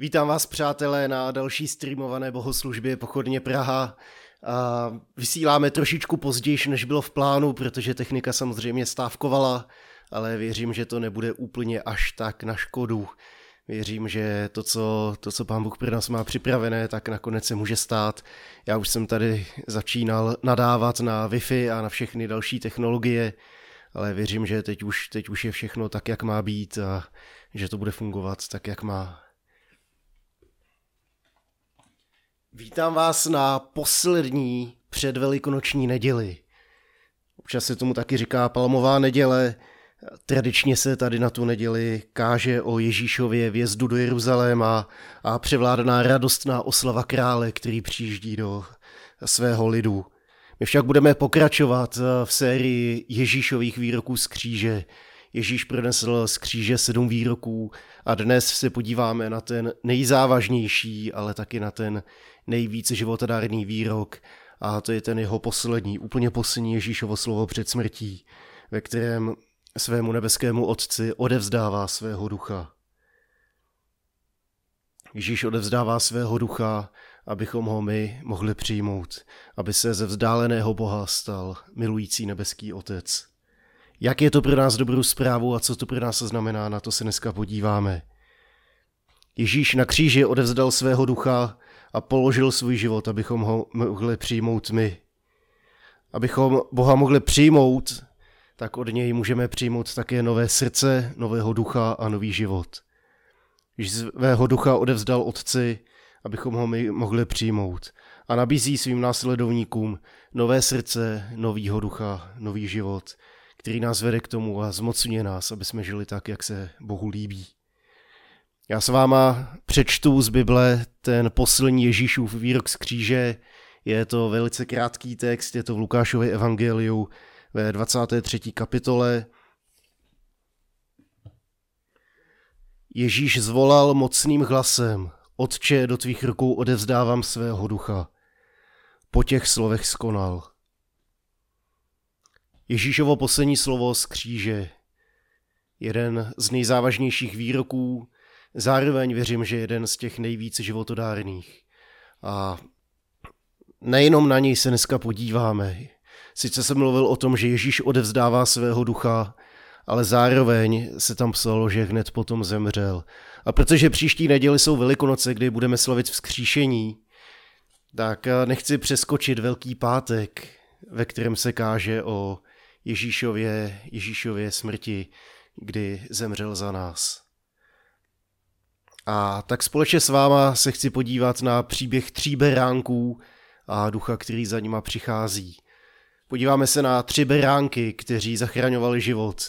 Vítám vás, přátelé, na další streamované bohoslužbě Pochodně Praha. A vysíláme trošičku později, než bylo v plánu, protože technika samozřejmě stávkovala, ale věřím, že to nebude úplně až tak na škodu. Věřím, že to, co, to, co pán Bůh pro nás má připravené, tak nakonec se může stát. Já už jsem tady začínal nadávat na Wi-Fi a na všechny další technologie, ale věřím, že teď už, teď už je všechno tak, jak má být a že to bude fungovat tak, jak má. Vítám vás na poslední předvelikonoční neděli. Občas se tomu taky říká palmová neděle. Tradičně se tady na tu neděli káže o Ježíšově vjezdu do Jeruzaléma a převládaná radostná oslava krále, který přijíždí do svého lidu. My však budeme pokračovat v sérii Ježíšových výroků z kříže. Ježíš pronesl z kříže sedm výroků a dnes se podíváme na ten nejzávažnější, ale taky na ten nejvíce životodárný výrok a to je ten jeho poslední, úplně poslední Ježíšovo slovo před smrtí, ve kterém svému nebeskému otci odevzdává svého ducha. Ježíš odevzdává svého ducha, abychom ho my mohli přijmout, aby se ze vzdáleného Boha stal milující nebeský otec. Jak je to pro nás dobrou zprávu a co to pro nás znamená, na to se dneska podíváme. Ježíš na kříži odevzdal svého ducha a položil svůj život, abychom ho mohli přijmout my. Abychom Boha mohli přijmout, tak od něj můžeme přijmout také nové srdce, nového ducha a nový život. Když svého ducha odevzdal Otci, abychom ho my mohli přijmout. A nabízí svým následovníkům nové srdce, novýho ducha, nový život, který nás vede k tomu a zmocňuje nás, aby jsme žili tak, jak se Bohu líbí. Já s váma přečtu z Bible ten poslední Ježíšův výrok z kříže. Je to velice krátký text, je to v Lukášově evangeliu ve 23. kapitole. Ježíš zvolal mocným hlasem, Otče, do tvých rukou odevzdávám svého ducha. Po těch slovech skonal. Ježíšovo poslední slovo z kříže, jeden z nejzávažnějších výroků, zároveň věřím, že jeden z těch nejvíc životodárných. A nejenom na něj se dneska podíváme. Sice jsem mluvil o tom, že Ježíš odevzdává svého ducha, ale zároveň se tam psalo, že hned potom zemřel. A protože příští neděli jsou Velikonoce, kdy budeme slavit vzkříšení, tak nechci přeskočit Velký pátek, ve kterém se káže o Ježíšově, Ježíšově smrti, kdy zemřel za nás. A tak společně s váma se chci podívat na příběh tří beránků a ducha, který za nima přichází. Podíváme se na tři beránky, kteří zachraňovali život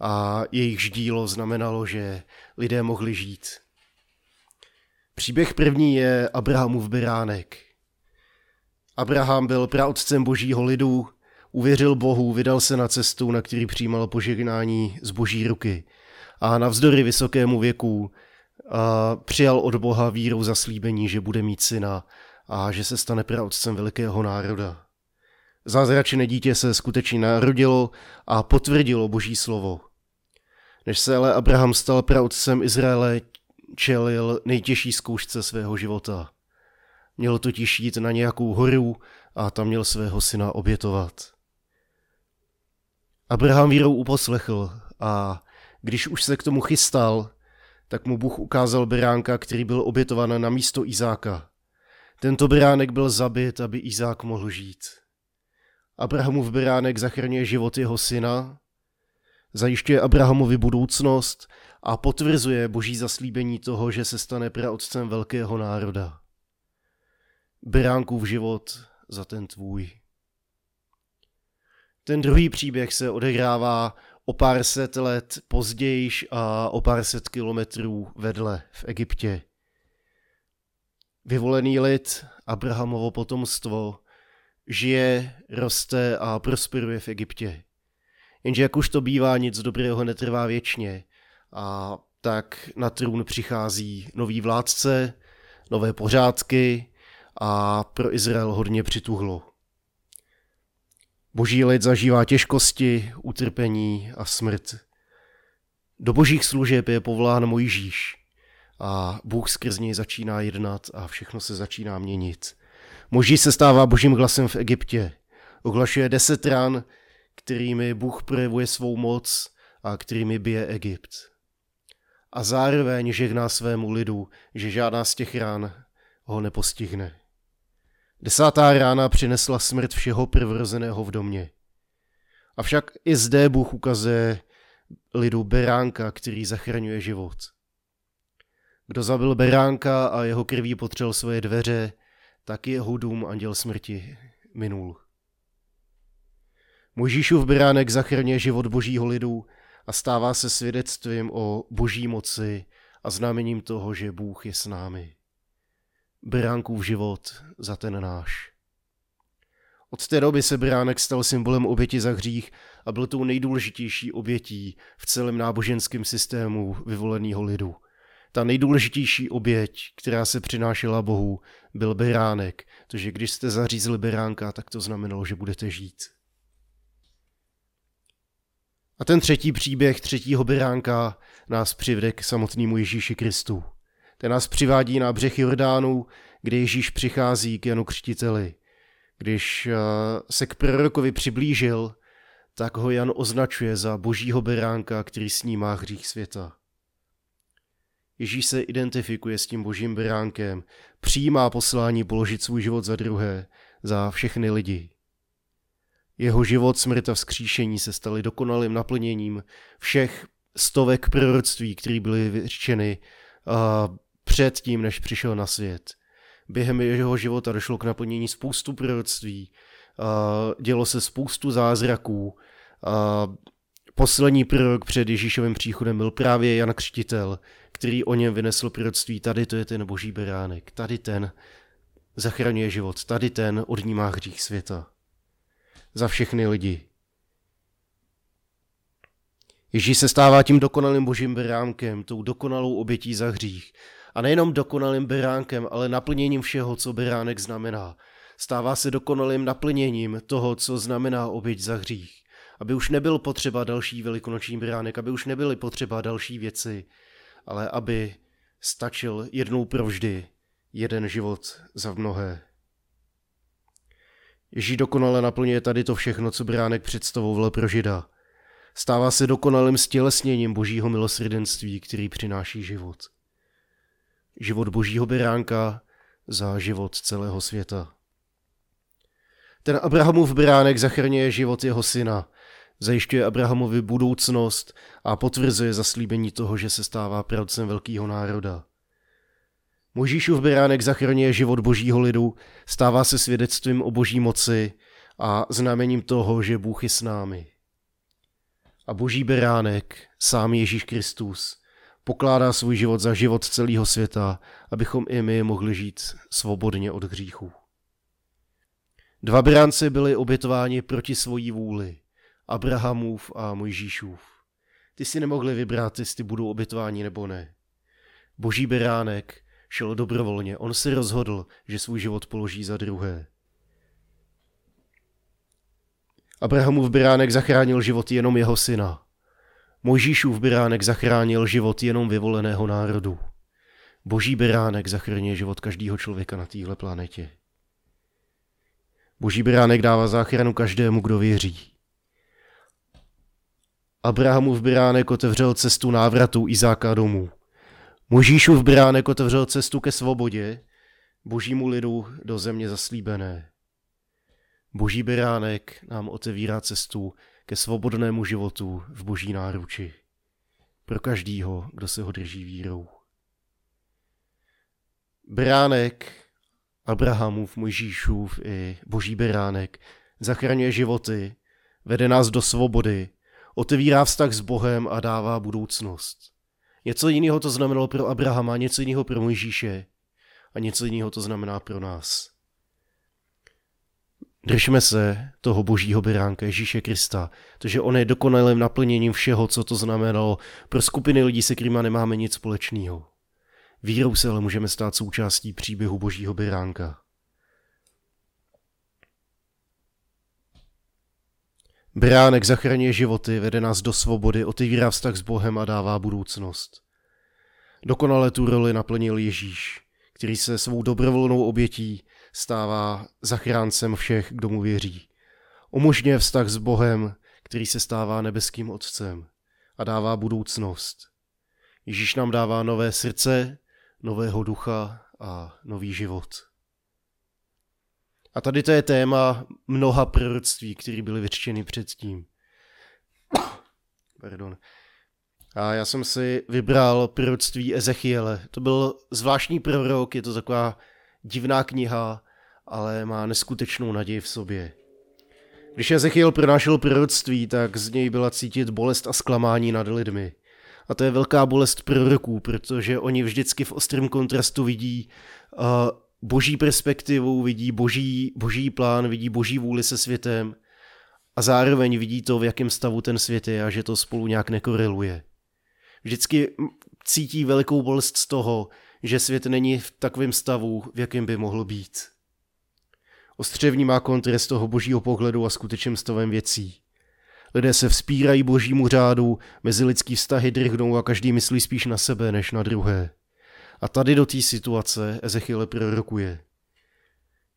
a jejich dílo znamenalo, že lidé mohli žít. Příběh první je Abrahamův beránek. Abraham byl praotcem božího lidu, uvěřil Bohu, vydal se na cestu, na který přijímal požehnání z boží ruky. A navzdory vysokému věku a přijal od Boha víru zaslíbení, že bude mít syna a že se stane praotcem velikého národa. Zázračné dítě se skutečně narodilo a potvrdilo boží slovo. Než se ale Abraham stal praotcem Izraele, čelil nejtěžší zkoušce svého života. Měl totiž jít na nějakou horu a tam měl svého syna obětovat. Abraham vírou uposlechl a když už se k tomu chystal, tak mu Bůh ukázal beránka, který byl obětován na místo Izáka. Tento beránek byl zabit, aby Izák mohl žít. Abrahamův beránek zachraňuje život jeho syna, zajišťuje Abrahamovi budoucnost a potvrzuje boží zaslíbení toho, že se stane praotcem velkého národa. Beránkův život za ten tvůj. Ten druhý příběh se odehrává o pár set let později a o pár set kilometrů vedle v Egyptě. Vyvolený lid, Abrahamovo potomstvo, žije, roste a prosperuje v Egyptě. Jenže jak už to bývá, nic dobrého netrvá věčně a tak na trůn přichází nový vládce, nové pořádky a pro Izrael hodně přituhlo. Boží lid zažívá těžkosti, utrpení a smrt. Do božích služeb je povolán Mojžíš a Bůh skrz něj začíná jednat a všechno se začíná měnit. Moží se stává božím hlasem v Egyptě. Ohlašuje deset ran, kterými Bůh projevuje svou moc a kterými bije Egypt. A zároveň žehná svému lidu, že žádná z těch rán ho nepostihne. Desátá rána přinesla smrt všeho prvorozeného v domě. Avšak i zde Bůh ukazuje lidu beránka, který zachraňuje život. Kdo zabil beránka a jeho krví potřel svoje dveře, tak jeho dům anděl smrti minul. Možíšův beránek zachraňuje život božího lidu a stává se svědectvím o boží moci a znamením toho, že Bůh je s námi. Beránkův život za ten náš. Od té doby se beránek stal symbolem oběti za hřích a byl tou nejdůležitější obětí v celém náboženském systému vyvoleného lidu. Ta nejdůležitější oběť, která se přinášela Bohu, byl beránek, protože když jste zařízli beránka, tak to znamenalo, že budete žít. A ten třetí příběh třetího beránka nás přivede k samotnému Ježíši Kristu. Ten nás přivádí na břeh Jordánu, kde Ježíš přichází k Janu Křtiteli. Když eh, se k prorokovi přiblížil, tak ho Jan označuje za božího beránka, který snímá hřích světa. Ježíš se identifikuje s tím božím beránkem, přijímá poslání položit svůj život za druhé, za všechny lidi. Jeho život, smrt a vzkříšení se staly dokonalým naplněním všech stovek proroctví, které byly vyřčeny před tím, než přišel na svět. Během jeho života došlo k naplnění spoustu proroctví, dělo se spoustu zázraků. Poslední prorok před Ježíšovým příchodem byl právě Jan Křtitel, který o něm vynesl proroctví, tady to je ten boží beránek, tady ten zachraňuje život, tady ten odnímá hřích světa. Za všechny lidi. Ježíš se stává tím dokonalým božím beránkem, tou dokonalou obětí za hřích. A nejenom dokonalým beránkem, ale naplněním všeho, co beránek znamená. Stává se dokonalým naplněním toho, co znamená oběť za hřích. Aby už nebyl potřeba další velikonoční beránek, aby už nebyly potřeba další věci, ale aby stačil jednou provždy jeden život za mnohé. Ježíš dokonale naplňuje tady to všechno, co beránek představoval pro žida. Stává se dokonalým stělesněním božího milosrdenství, který přináší život. Život božího beránka za život celého světa. Ten Abrahamův beránek zachraňuje život jeho syna, zajišťuje Abrahamovi budoucnost a potvrzuje zaslíbení toho, že se stává pravcem velkého národa. Možíšův beránek zachraňuje život božího lidu, stává se svědectvím o boží moci a znamením toho, že Bůh je s námi. A boží beránek, sám Ježíš Kristus, pokládá svůj život za život celého světa, abychom i my mohli žít svobodně od hříchů. Dva beránci byli obětováni proti svojí vůli. Abrahamův a Mojžíšův. Ty si nemohli vybrat, jestli budou obětováni nebo ne. Boží beránek šel dobrovolně, on si rozhodl, že svůj život položí za druhé. Abrahamův beránek zachránil život jenom jeho syna. Mojžíšův beránek zachránil život jenom vyvoleného národu. Boží beránek zachraňuje život každého člověka na téhle planetě. Boží beránek dává záchranu každému, kdo věří. Abrahamův beránek otevřel cestu návratu Izáka domů. Možíšův beránek otevřel cestu ke svobodě, božímu lidu do země zaslíbené. Boží beránek nám otevírá cestu ke svobodnému životu v boží náruči. Pro každýho, kdo se ho drží vírou. Beránek Abrahamův, Mojžíšův i boží beránek zachraňuje životy, vede nás do svobody, otevírá vztah s Bohem a dává budoucnost. Něco jiného to znamenalo pro Abrahama, něco jiného pro Mojžíše a něco jiného to znamená pro nás. Držme se toho božího beránka Ježíše Krista, protože on je dokonalým naplněním všeho, co to znamenalo pro skupiny lidí, se kterými nemáme nic společného. Vírou se ale můžeme stát součástí příběhu božího beránka. Bránek zachraňuje životy, vede nás do svobody, otevírá vztah s Bohem a dává budoucnost. Dokonale tu roli naplnil Ježíš, který se svou dobrovolnou obětí stává zachráncem všech, kdo mu věří. Umožňuje vztah s Bohem, který se stává nebeským Otcem a dává budoucnost. Ježíš nám dává nové srdce, nového ducha a nový život. A tady to je téma mnoha proroctví, které byly vyřčeny předtím. Pardon. A já jsem si vybral proroctví Ezechiele. To byl zvláštní prorok, je to taková divná kniha, ale má neskutečnou naději v sobě. Když Ezechiel pronášel proroctví, tak z něj byla cítit bolest a zklamání nad lidmi. A to je velká bolest proroků, protože oni vždycky v ostrém kontrastu vidí uh, boží perspektivu, vidí boží, boží plán, vidí boží vůli se světem a zároveň vidí to, v jakém stavu ten svět je a že to spolu nějak nekoreluje. Vždycky cítí velikou bolest z toho, že svět není v takovém stavu, v jakém by mohl být. Ostře vnímá kontrast toho božího pohledu a skutečným stavem věcí. Lidé se vzpírají božímu řádu, mezi lidský vztahy drhnou a každý myslí spíš na sebe než na druhé. A tady do té situace Ezechiel prorokuje.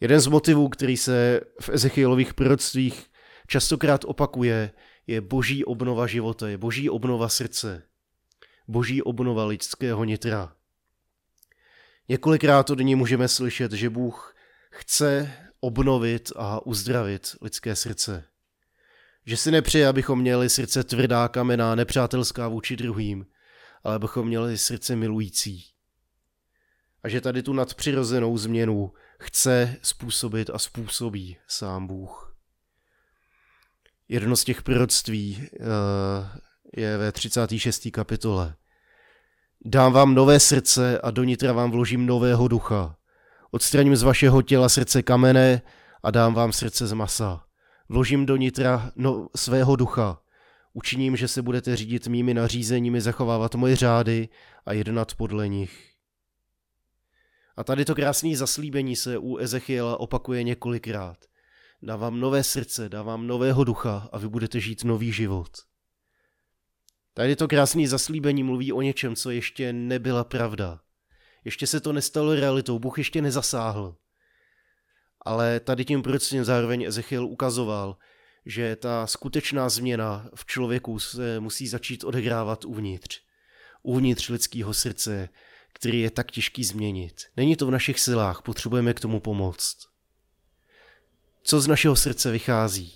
Jeden z motivů, který se v Ezechielových proroctvích častokrát opakuje, je boží obnova života, je boží obnova srdce, boží obnova lidského nitra. Několikrát od ní můžeme slyšet, že Bůh chce obnovit a uzdravit lidské srdce. Že si nepřeje, abychom měli srdce tvrdá kamená, nepřátelská vůči druhým, ale abychom měli srdce milující. A že tady tu nadpřirozenou změnu chce způsobit a způsobí sám Bůh. Jedno z těch proroctví uh, je ve 36. kapitole. Dám vám nové srdce a do nitra vám vložím nového ducha. Odstraním z vašeho těla srdce kamene a dám vám srdce z masa. Vložím do nitra no, svého ducha. Učiním, že se budete řídit mými nařízeními, zachovávat moje řády a jednat podle nich. A tady to krásné zaslíbení se u Ezechiela opakuje několikrát. Dávám nové srdce, dávám nového ducha a vy budete žít nový život. Tady to krásné zaslíbení mluví o něčem, co ještě nebyla pravda. Ještě se to nestalo realitou, Bůh ještě nezasáhl. Ale tady tím procesem zároveň Ezechiel ukazoval, že ta skutečná změna v člověku se musí začít odehrávat uvnitř. Uvnitř lidského srdce, který je tak těžký změnit. Není to v našich silách, potřebujeme k tomu pomoct. Co z našeho srdce vychází?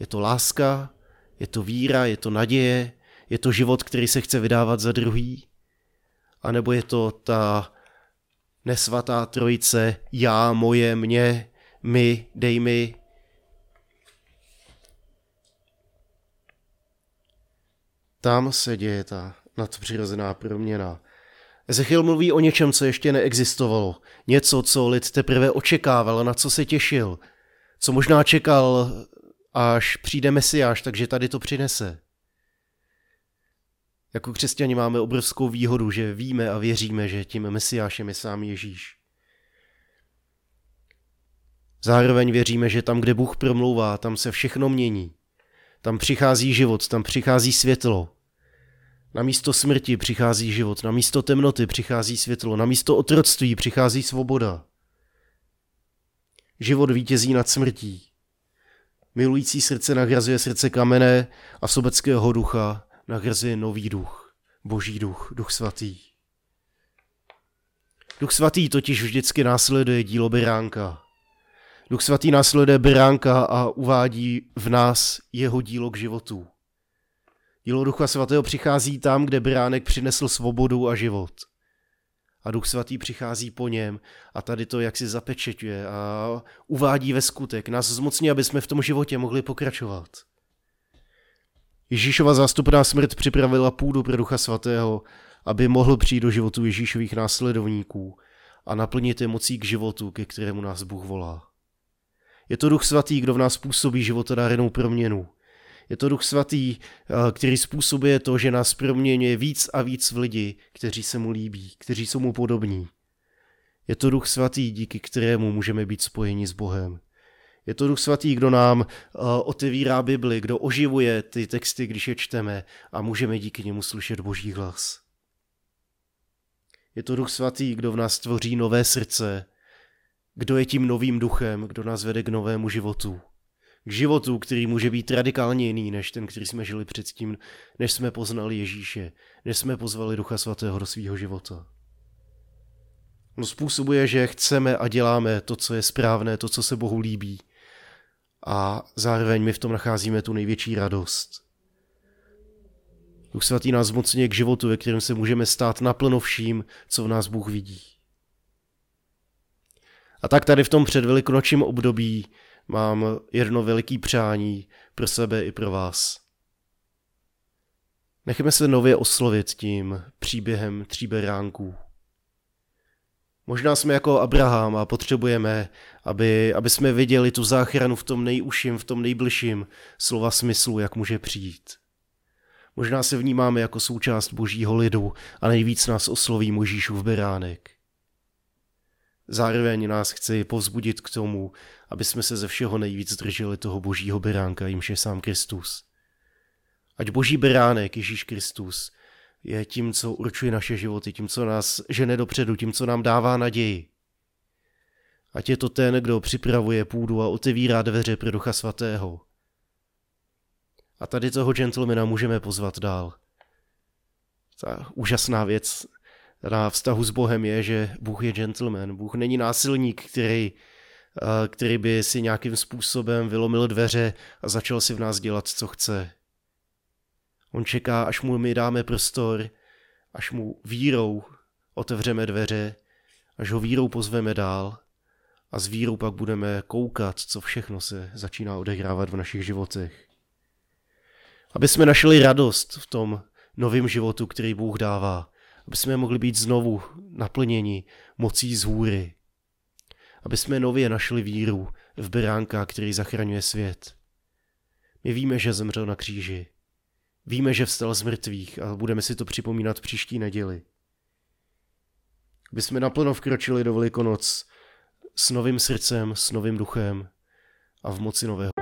Je to láska, je to víra, je to naděje, je to život, který se chce vydávat za druhý? A nebo je to ta nesvatá trojice já, moje, mě, my, dej mi. Tam se děje ta nadpřirozená proměna. Ezechiel mluví o něčem, co ještě neexistovalo. Něco, co lid teprve očekával, na co se těšil. Co možná čekal, až přijde Mesiáš, takže tady to přinese. Jako křesťani máme obrovskou výhodu, že víme a věříme, že tím Mesiášem je sám Ježíš. Zároveň věříme, že tam, kde Bůh promlouvá, tam se všechno mění. Tam přichází život, tam přichází světlo. Na místo smrti přichází život, na místo temnoty přichází světlo, na místo otroctví přichází svoboda. Život vítězí nad smrtí. Milující srdce nahrazuje srdce kamené a sobeckého ducha nahrazuje nový duch, boží duch, duch svatý. Duch svatý totiž vždycky následuje dílo beránka. Duch svatý následuje beránka a uvádí v nás jeho dílo k životu. Dílo Ducha Svatého přichází tam, kde beránek přinesl svobodu a život. A Duch Svatý přichází po něm a tady to jak si zapečeťuje a uvádí ve skutek. Nás zmocní, aby jsme v tom životě mohli pokračovat. Ježíšova zástupná smrt připravila půdu pro Ducha Svatého, aby mohl přijít do životu Ježíšových následovníků a naplnit je mocí k životu, ke kterému nás Bůh volá. Je to Duch Svatý, kdo v nás působí životodárnou proměnu. Je to Duch Svatý, eh, který způsobuje to, že nás proměňuje víc a víc v lidi, kteří se mu líbí, kteří jsou mu podobní. Je to Duch Svatý, díky kterému můžeme být spojeni s Bohem. Je to Duch Svatý, kdo nám uh, otevírá Bibli, kdo oživuje ty texty, když je čteme a můžeme díky němu slyšet Boží hlas. Je to Duch Svatý, kdo v nás tvoří nové srdce, kdo je tím novým duchem, kdo nás vede k novému životu. K životu, který může být radikálně jiný než ten, který jsme žili předtím, než jsme poznali Ježíše, než jsme pozvali Ducha Svatého do svého života. On způsobuje, že chceme a děláme to, co je správné, to, co se Bohu líbí. A zároveň my v tom nacházíme tu největší radost. Duch Svatý nás zmocňuje k životu, ve kterém se můžeme stát naplno vším, co v nás Bůh vidí. A tak tady v tom předvelikonočním období mám jedno veliký přání pro sebe i pro vás. Nechme se nově oslovit tím příběhem tří beránků. Možná jsme jako Abraham a potřebujeme, aby, aby jsme viděli tu záchranu v tom nejužším, v tom nejbližším slova smyslu, jak může přijít. Možná se vnímáme jako součást božího lidu a nejvíc nás osloví Možíšův beránek. Zároveň nás chce povzbudit k tomu, aby jsme se ze všeho nejvíc drželi toho božího beránka, jimž je sám Kristus. Ať boží beránek, Ježíš Kristus, je tím, co určuje naše životy, tím, co nás žene dopředu, tím, co nám dává naději. Ať je to ten, kdo připravuje půdu a otevírá dveře pro Ducha Svatého. A tady toho gentlemana můžeme pozvat dál. Ta úžasná věc na vztahu s Bohem je, že Bůh je gentleman. Bůh není násilník, který, eh, který by si nějakým způsobem vylomil dveře a začal si v nás dělat, co chce. On čeká, až mu my dáme prostor, až mu vírou otevřeme dveře, až ho vírou pozveme dál a s vírou pak budeme koukat, co všechno se začíná odehrávat v našich životech. Aby jsme našli radost v tom novém životu, který Bůh dává. Aby jsme mohli být znovu naplněni mocí z hůry. Aby jsme nově našli víru v beránka, který zachraňuje svět. My víme, že zemřel na kříži. Víme, že vstal z mrtvých a budeme si to připomínat příští neděli. Aby jsme naplno vkročili do Velikonoc s novým srdcem, s novým duchem a v moci nového